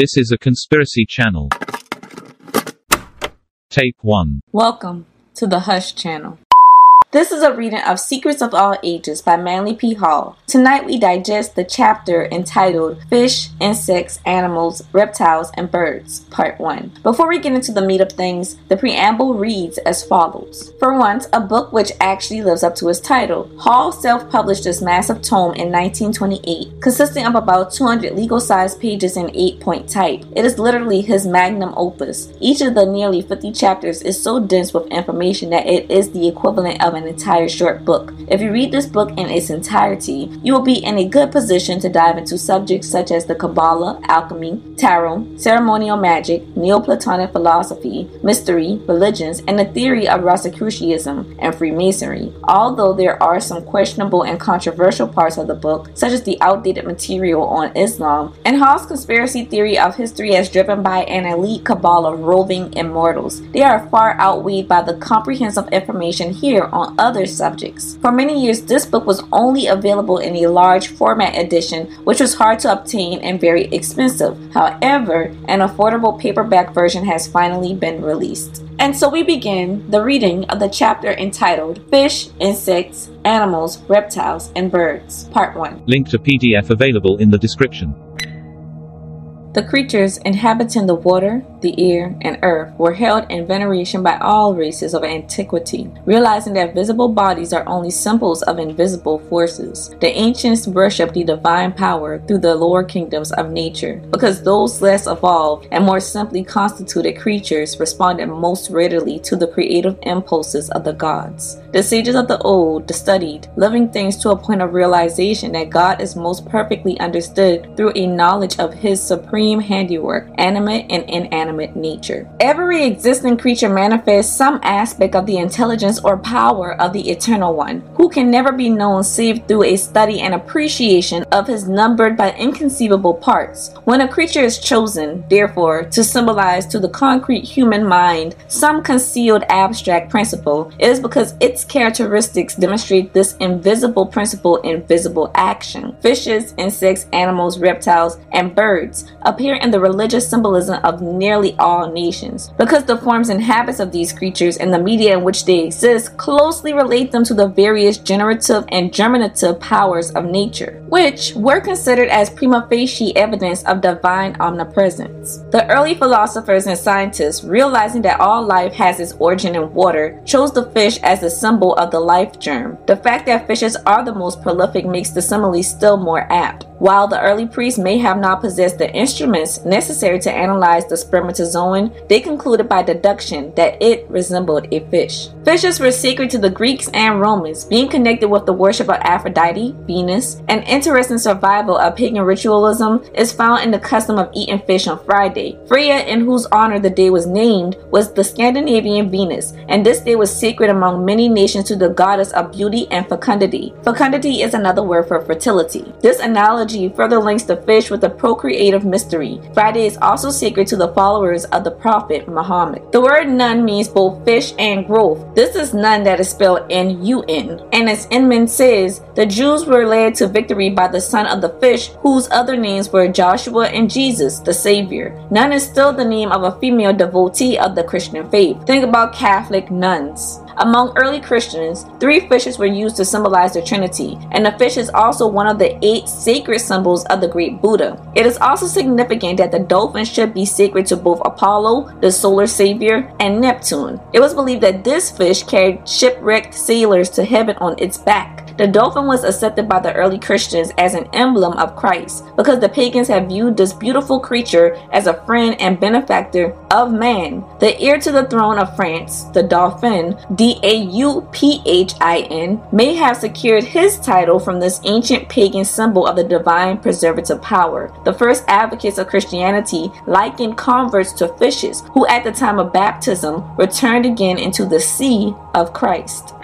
This is a conspiracy channel. Tape 1. Welcome to the Hush Channel. This is a reading of Secrets of All Ages by Manly P. Hall. Tonight we digest the chapter entitled Fish, Insects, Animals, Reptiles, and Birds, Part 1. Before we get into the meat of things, the preamble reads as follows. For once, a book which actually lives up to its title. Hall self published this massive tome in 1928, consisting of about 200 legal sized pages in 8 point type. It is literally his magnum opus. Each of the nearly 50 chapters is so dense with information that it is the equivalent of an entire short book. If you read this book in its entirety, you will be in a good position to dive into subjects such as the Kabbalah, alchemy, tarot, ceremonial magic, Neoplatonic philosophy, mystery, religions, and the theory of Rosicrucianism and Freemasonry. Although there are some questionable and controversial parts of the book, such as the outdated material on Islam, and Hall's conspiracy theory of history as driven by an elite cabal of roving immortals, they are far outweighed by the comprehensive information here on other subjects. For many years, this book was only available in a large format edition, which was hard to obtain and very expensive. However, an affordable paperback version has finally been released. And so we begin the reading of the chapter entitled Fish, Insects, Animals, Reptiles, and Birds, Part 1. Link to PDF available in the description. The creatures inhabiting the water, the air, and earth were held in veneration by all races of antiquity, realizing that visible bodies are only symbols of invisible forces. The ancients worshipped the divine power through the lower kingdoms of nature, because those less evolved and more simply constituted creatures responded most readily to the creative impulses of the gods. The sages of the old studied living things to a point of realization that God is most perfectly understood through a knowledge of his supreme handiwork, animate and inanimate nature. Every existing creature manifests some aspect of the intelligence or power of the Eternal One, who can never be known save through a study and appreciation of his numbered but inconceivable parts. When a creature is chosen, therefore, to symbolize to the concrete human mind some concealed abstract principle, it is because its characteristics demonstrate this invisible principle in visible action. Fishes, insects, animals, reptiles, and birds appear in the religious symbolism of nearly all nations because the forms and habits of these creatures and the media in which they exist closely relate them to the various generative and germinative powers of nature, which were considered as prima facie evidence of divine omnipresence. The early philosophers and scientists, realizing that all life has its origin in water, chose the fish as the symbol of the life germ. The fact that fishes are the most prolific makes the simile still more apt. While the early priests may have not possessed the instruments necessary to analyze the spermatozoon, they concluded by deduction that it resembled a fish. Fishes were sacred to the Greeks and Romans, being connected with the worship of Aphrodite, Venus. An interesting survival of pagan ritualism is found in the custom of eating fish on Friday. Freya, in whose honor the day was named, was the Scandinavian Venus, and this day was sacred among many nations to the goddess of beauty and fecundity. Fecundity is another word for fertility. This analogy further links the fish with the procreative mystery. Friday is also sacred to the followers of the Prophet Muhammad. The word nun means both fish and growth. This is nun that is spelled N-U-N. And as Inman says, the Jews were led to victory by the son of the fish, whose other names were Joshua and Jesus, the Savior. Nun is still the name of a female devotee of the Christian faith. Think about Catholic nuns. Among early Christians, three fishes were used to symbolize the Trinity, and the fish is also one of the eight sacred symbols of the great Buddha. It is also significant that the dolphin should be sacred to both Apollo, the solar savior, and Neptune. It was believed that this fish carried shipwrecked sailors to heaven on its back. The dolphin was accepted by the early Christians as an emblem of Christ because the pagans had viewed this beautiful creature as a friend and benefactor of man. The heir to the throne of France, the dolphin, Dauphin, D A U P H I N, may have secured his title from this ancient pagan symbol of the divine preservative power. The first advocates of Christianity likened converts to fishes who, at the time of baptism, returned again into the sea of Christ.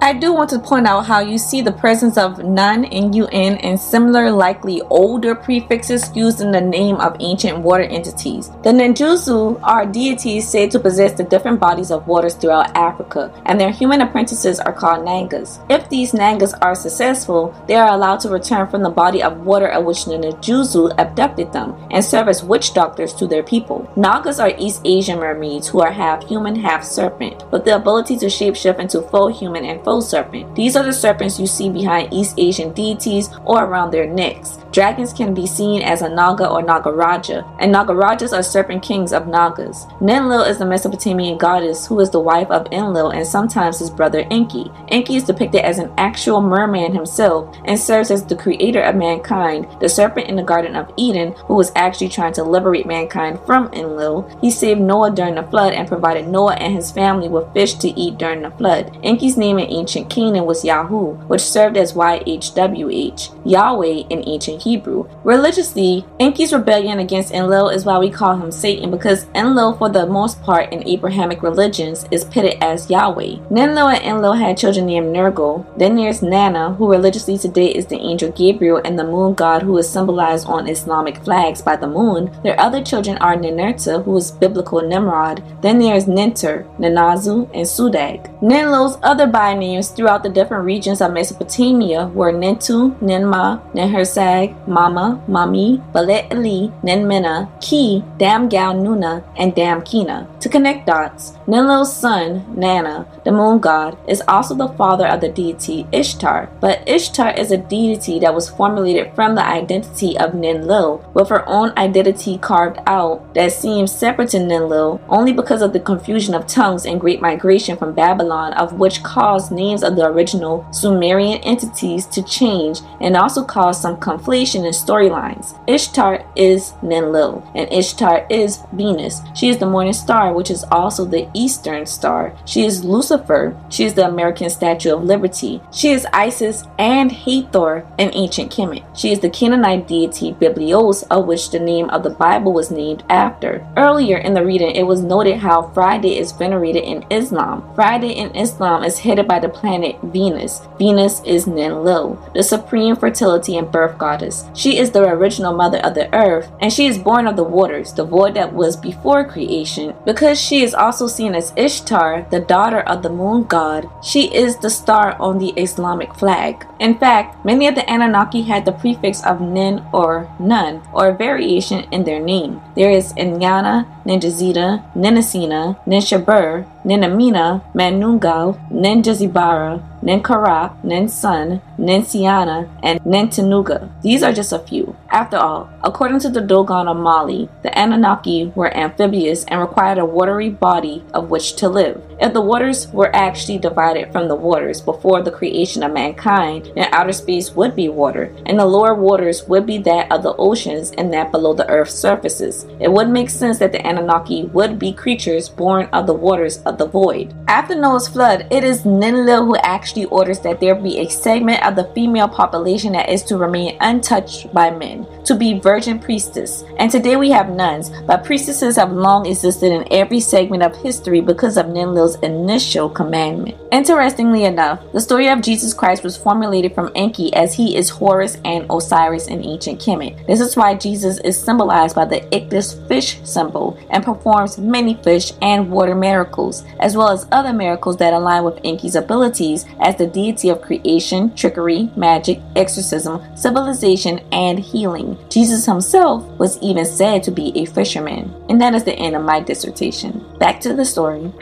I do want to point out how you see the presence of nun and un and similar likely older prefixes used in the name of ancient water entities. The Ninjutsu are deities said to possess the different bodies of waters throughout Africa, and their human apprentices are called Nangas. If these Nangas are successful, they are allowed to return from the body of water at which the Ninjutsu abducted them and serve as witch doctors to their people. Nagas are East Asian mermaids who are half human, half serpent, with the ability to shapeshift into full human and serpent. These are the serpents you see behind East Asian deities or around their necks. Dragons can be seen as a Naga or Nagaraja, and Nagarajas are serpent kings of Nagas. Ninlil is the Mesopotamian goddess who is the wife of Enlil and sometimes his brother Enki. Enki is depicted as an actual merman himself and serves as the creator of mankind, the serpent in the Garden of Eden who was actually trying to liberate mankind from Enlil. He saved Noah during the flood and provided Noah and his family with fish to eat during the flood. Enki's name in ancient Canaan was Yahu, which served as YHWH, Yahweh in ancient Hebrew. Religiously, Enki's rebellion against Enlil is why we call him Satan because Enlil, for the most part in Abrahamic religions, is pitted as Yahweh. Ninlil and Enlil had children named Nergal. Then there's Nana, who religiously today is the angel Gabriel and the moon god who is symbolized on Islamic flags by the moon. Their other children are Ninurta, who is biblical Nimrod. Then there's Nintur, Ninazu, and Sudag. Ninlil's other by-names throughout the different regions of Mesopotamia were Nintu, Ninmah, Ninhursag, Mama, Mami, Balet Ali, Ninmena, Ki, Damgal Nuna, and Damkina. To connect dots, Ninlil's son, Nana, the moon god, is also the father of the deity Ishtar, but Ishtar is a deity that was formulated from the identity of Ninlil, with her own identity carved out that seems separate to Ninlil only because of the confusion of tongues and great migration from Babylon, of which caused names of the original Sumerian entities to change and also caused some conflation in storylines. Ishtar is Ninlil, and Ishtar is Venus. She is the morning star, which is also the eastern star. She is Lucifer. She is the American Statue of Liberty. She is Isis and Hathor in ancient Kemet. She is the Canaanite deity Biblios, of which the name of the Bible was named after. Earlier in the reading, it was noted how Friday is venerated in Islam. Friday in Islam is headed by the planet Venus. Venus is Ninlil, the supreme fertility and birth goddess goddess. She is the original mother of the earth, and she is born of the waters, the void that was before creation. Because she is also seen as Ishtar, the daughter of the moon god, she is the star on the Islamic flag. In fact, many of the Anunnaki had the prefix of Nin or Nun, or a variation in their name. There is Inyana, Ninjazita, Ninisina, Ninshubur, Ninamina, Manungal, Ninjazibara, Ninkara, Ninsun, Ninsiana, and Nintinugga. These are just a few. After all, according to the Dogon of Mali, the Anunnaki were amphibious and required a watery body of which to live. If the waters were actually divided from the waters before the creation of mankind, then outer space would be water, and the lower waters would be that of the oceans and that below the earth's surfaces. It would make sense that the Anunnaki would be creatures born of the waters of the void. After Noah's flood, it is Ninlil who actually orders that there be a segment of the female population that is to remain untouched by men, to be virgin priestess. And today we have nuns, but priestesses have long existed in every segment of history because of Ninlil's initial commandment. Interestingly enough, the story of Jesus Christ was formulated from Enki as he is Horus and Osiris in ancient Kemet. This is why Jesus is symbolized by the Ichthys fish symbol and performs many fish and water miracles, as well as other miracles that align with Enki's abilities as the deity of creation, trickery, magic, exorcism, civilization, and healing. Jesus himself was even said to be a fisherman. And that is the end of my dissertation. Back to the story.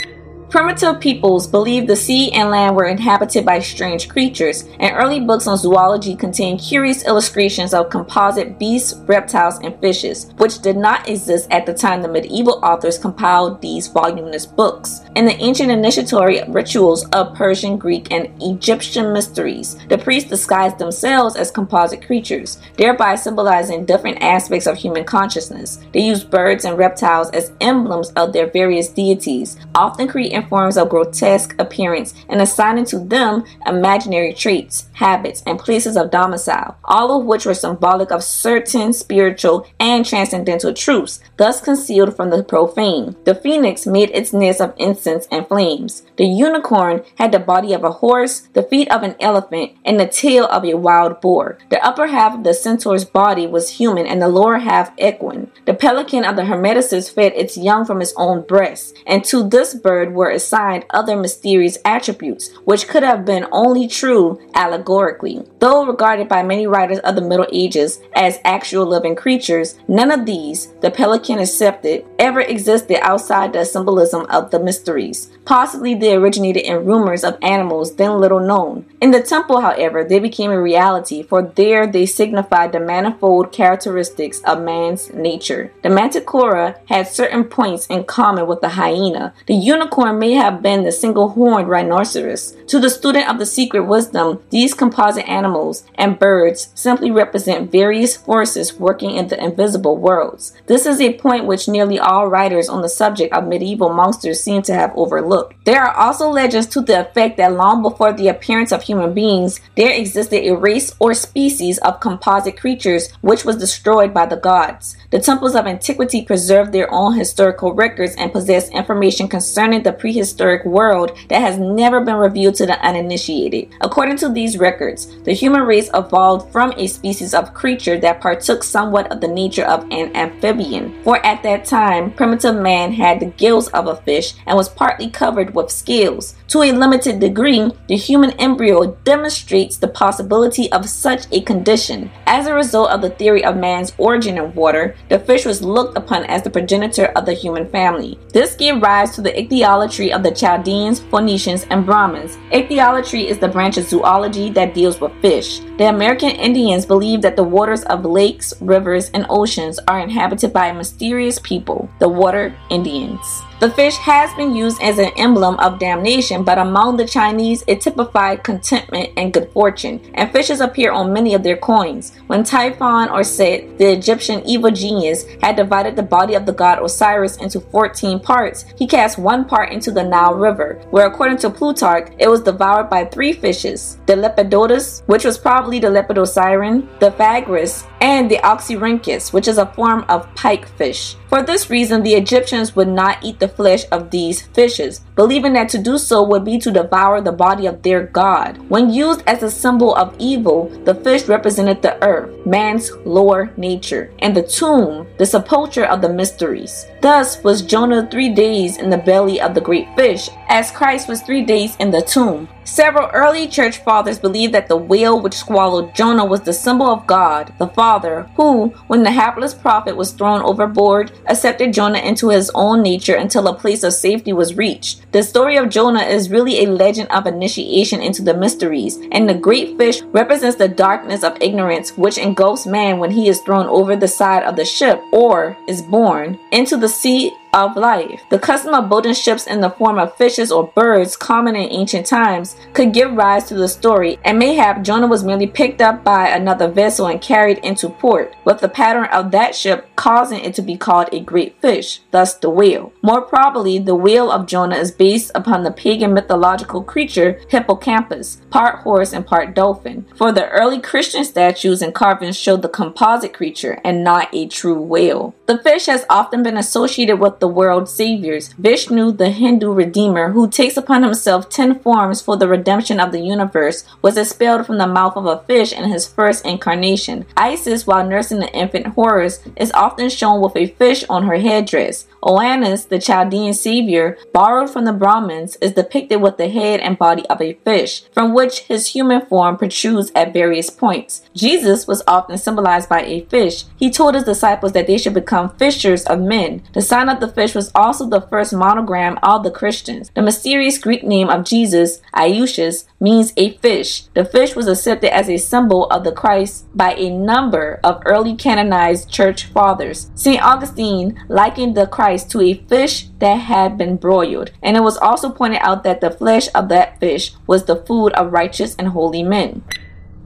Primitive peoples believed the sea and land were inhabited by strange creatures, and early books on zoology contain curious illustrations of composite beasts, reptiles, and fishes, which did not exist at the time the medieval authors compiled these voluminous books. In the ancient initiatory rituals of Persian, Greek, and Egyptian mysteries, the priests disguised themselves as composite creatures, thereby symbolizing different aspects of human consciousness. They used birds and reptiles as emblems of their various deities, often creating in forms of grotesque appearance and assigning to them imaginary traits, habits, and places of domicile, all of which were symbolic of certain spiritual and transcendental truths, thus concealed from the profane. The phoenix made its nest of incense and flames. The unicorn had the body of a horse, the feet of an elephant, and the tail of a wild boar. The upper half of the centaur's body was human and the lower half equine. The pelican of the Hermetists fed its young from its own breast, and to this bird were assigned other mysterious attributes, which could have been only true allegorically. Though regarded by many writers of the Middle Ages as actual living creatures, none of these, the pelican accepted, ever existed outside the symbolism of the mysteries. Possibly they originated in rumors of animals then little known. In the temple, however, they became a reality, for there they signified the manifold characteristics of man's nature. The manticora had certain points in common with the hyena. The unicorn may have been the single horned rhinoceros. To the student of the secret wisdom, these composite animals and birds simply represent various forces working in the invisible worlds. This is a point which nearly all writers on the subject of medieval monsters seem to have overlooked. There are also legends to the effect that long before the appearance of human beings, there existed a race or species of composite creatures which was destroyed by the gods. The temples of antiquity preserved their own historical records and possess information concerning the prehistoric world that has never been revealed to the uninitiated. According to these records, the human race evolved from a species of creature that partook somewhat of the nature of an amphibian. For at that time, primitive man had the gills of a fish and was partly covered with scales. To a limited degree, the human embryo demonstrates the possibility of such a condition. As a result of the theory of man's origin in water, the fish was looked upon as the progenitor of the human family. This gave rise to the ichthyology of the Chaldeans, Phoenicians, and Brahmins. Ichthyology is the branch of zoology that deals with fish. The American Indians believe that the waters of lakes, rivers, and oceans are inhabited by mysterious people, the Water Indians. The fish has been used as an emblem of damnation, but among the Chinese, it typified contentment and good fortune, and fishes appear on many of their coins. When Typhon or Set, the Egyptian evil genius, had divided the body of the god Osiris into 14 parts, he cast one part into the Nile River, where according to Plutarch, it was devoured by three fishes the Lepidotus, which was probably the Lepidosiren, the Phagrus, and the Oxyrhynchus, which is a form of pike fish. For this reason, the Egyptians would not eat the flesh of these fishes, believing that to do so would be to devour the body of their god. When used as a symbol of evil, the fish represented the earth, man's lower nature, and the tomb, the sepulchre of the mysteries. Thus was Jonah three days in the belly of the great fish, as Christ was three days in the tomb. Several early church fathers believed that the whale which swallowed Jonah was the symbol of God, the Father, who, when the hapless prophet was thrown overboard, accepted Jonah into his own nature until a place of safety was reached. The story of Jonah is really a legend of initiation into the mysteries, and the great fish represents the darkness of ignorance which engulfs man when he is thrown over the side of the ship or is born into the sea of life. The custom of building ships in the form of fishes or birds, common in ancient times, could give rise to the story, and mayhap Jonah was merely picked up by another vessel and carried into port, with the pattern of that ship causing it to be called a great fish, thus the whale. More probably, the whale of Jonah is based upon the pagan mythological creature Hippocampus, part horse and part dolphin, for the early Christian statues and carvings show the composite creature and not a true whale. The fish has often been associated with the world saviors, Vishnu, the Hindu redeemer, who takes upon himself ten forms for the redemption of the universe, was expelled from the mouth of a fish in his first incarnation. Isis, while nursing the infant Horus, is often shown with a fish on her headdress. Oannes, the Chaldean savior, borrowed from the Brahmins, is depicted with the head and body of a fish, from which his human form protrudes at various points. Jesus was often symbolized by a fish. He told his disciples that they should become fishers of men. The sign of the fish was also the first monogram of the Christians. The mysterious Greek name of Jesus, Iesous, means a fish. The fish was accepted as a symbol of the Christ by a number of early canonized church fathers. St. Augustine likened the Christ to a fish that had been broiled, and it was also pointed out that the flesh of that fish was the food of righteous and holy men.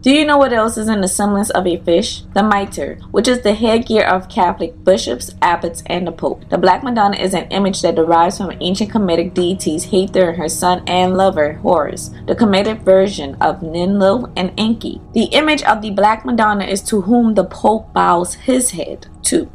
Do you know what else is in the semblance of a fish? The mitre, which is the headgear of Catholic bishops, abbots, and the Pope. The Black Madonna is an image that derives from ancient Kemetic deities Hathor and her son and lover, Horus, the Kemetic version of Ninlil and Enki. The image of the Black Madonna is to whom the Pope bows his head to.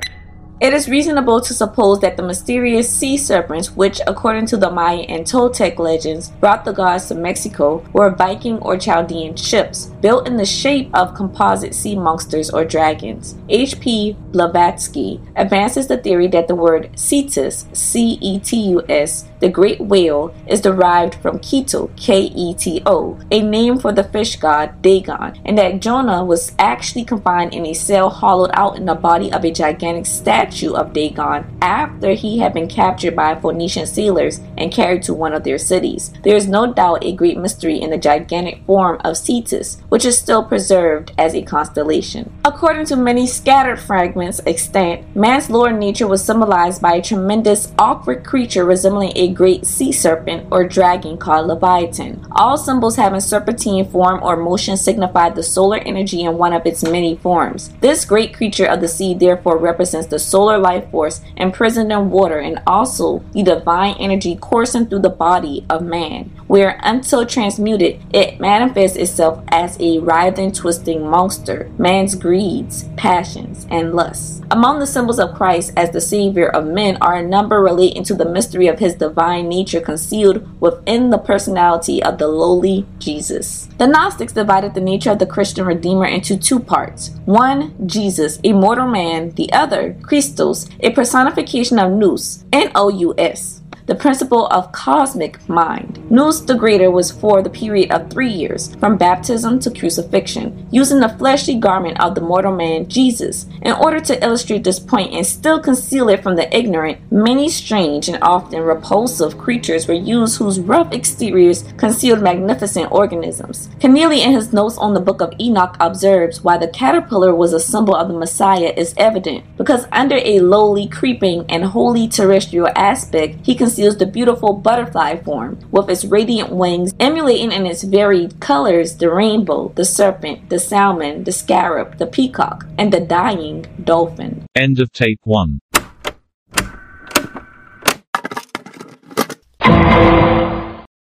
It is reasonable to suppose that the mysterious sea serpents, which, according to the Maya and Toltec legends, brought the gods to Mexico, were Viking or Chaldean ships, built in the shape of composite sea monsters or dragons. H.P. Blavatsky advances the theory that the word Cetus, C E T U S, the great whale, is derived from Keto, K E T O, a name for the fish god Dagon, and that Jonah was actually confined in a cell hollowed out in the body of a gigantic statue statue of Dagon after he had been captured by Phoenician sailors and carried to one of their cities. There is no doubt a great mystery in the gigantic form of Cetus, which is still preserved as a constellation. According to many scattered fragments extant, man's lower nature was symbolized by a tremendous, awkward creature resembling a great sea serpent or dragon called Leviathan. All symbols having serpentine form or motion signify the solar energy in one of its many forms. This great creature of the sea therefore represents the solar life force imprisoned in water and also the divine energy coursing through the body of man, where until transmuted, it manifests itself as a writhing, twisting monster, man's greeds, passions, and lusts. Among the symbols of Christ as the Savior of men are a number relating to the mystery of his divine nature concealed within the personality of the lowly Jesus. The Gnostics divided the nature of the Christian Redeemer into two parts one, Jesus, a mortal man, the other, Christos, a personification of Nous, N O U S the principle of cosmic mind. Nous the Greater was for the period of three years, from baptism to crucifixion, using the fleshly garment of the mortal man Jesus. In order to illustrate this point and still conceal it from the ignorant, many strange and often repulsive creatures were used whose rough exteriors concealed magnificent organisms. Kenealy, in his notes on the book of Enoch, observes why the caterpillar was a symbol of the Messiah is evident, because under a lowly, creeping, and wholly terrestrial aspect, he concealed conceals the beautiful butterfly form, with its radiant wings emulating in its varied colors the rainbow, the serpent, the salmon, the scarab, the peacock, and the dying dolphin. End of tape 1.